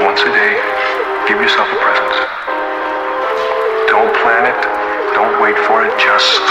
Once a day, give yourself a present. Don't plan it, don't wait for it, just